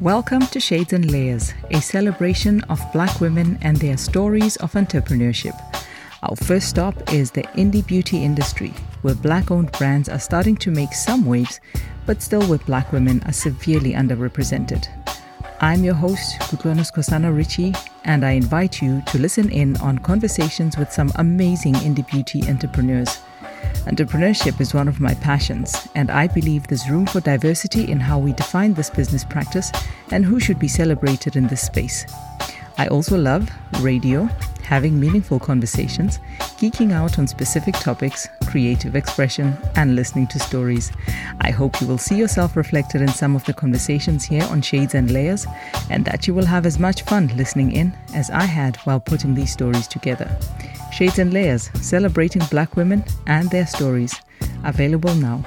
Welcome to Shades and Layers, a celebration of black women and their stories of entrepreneurship. Our first stop is the indie beauty industry, where black owned brands are starting to make some waves, but still where black women are severely underrepresented. I'm your host, Kutlonis Kosana Ritchie, and I invite you to listen in on conversations with some amazing indie beauty entrepreneurs. Entrepreneurship is one of my passions, and I believe there's room for diversity in how we define this business practice and who should be celebrated in this space. I also love radio, having meaningful conversations, geeking out on specific topics, creative expression, and listening to stories. I hope you will see yourself reflected in some of the conversations here on Shades and Layers, and that you will have as much fun listening in as I had while putting these stories together. Shades and Layers, celebrating black women and their stories. Available now.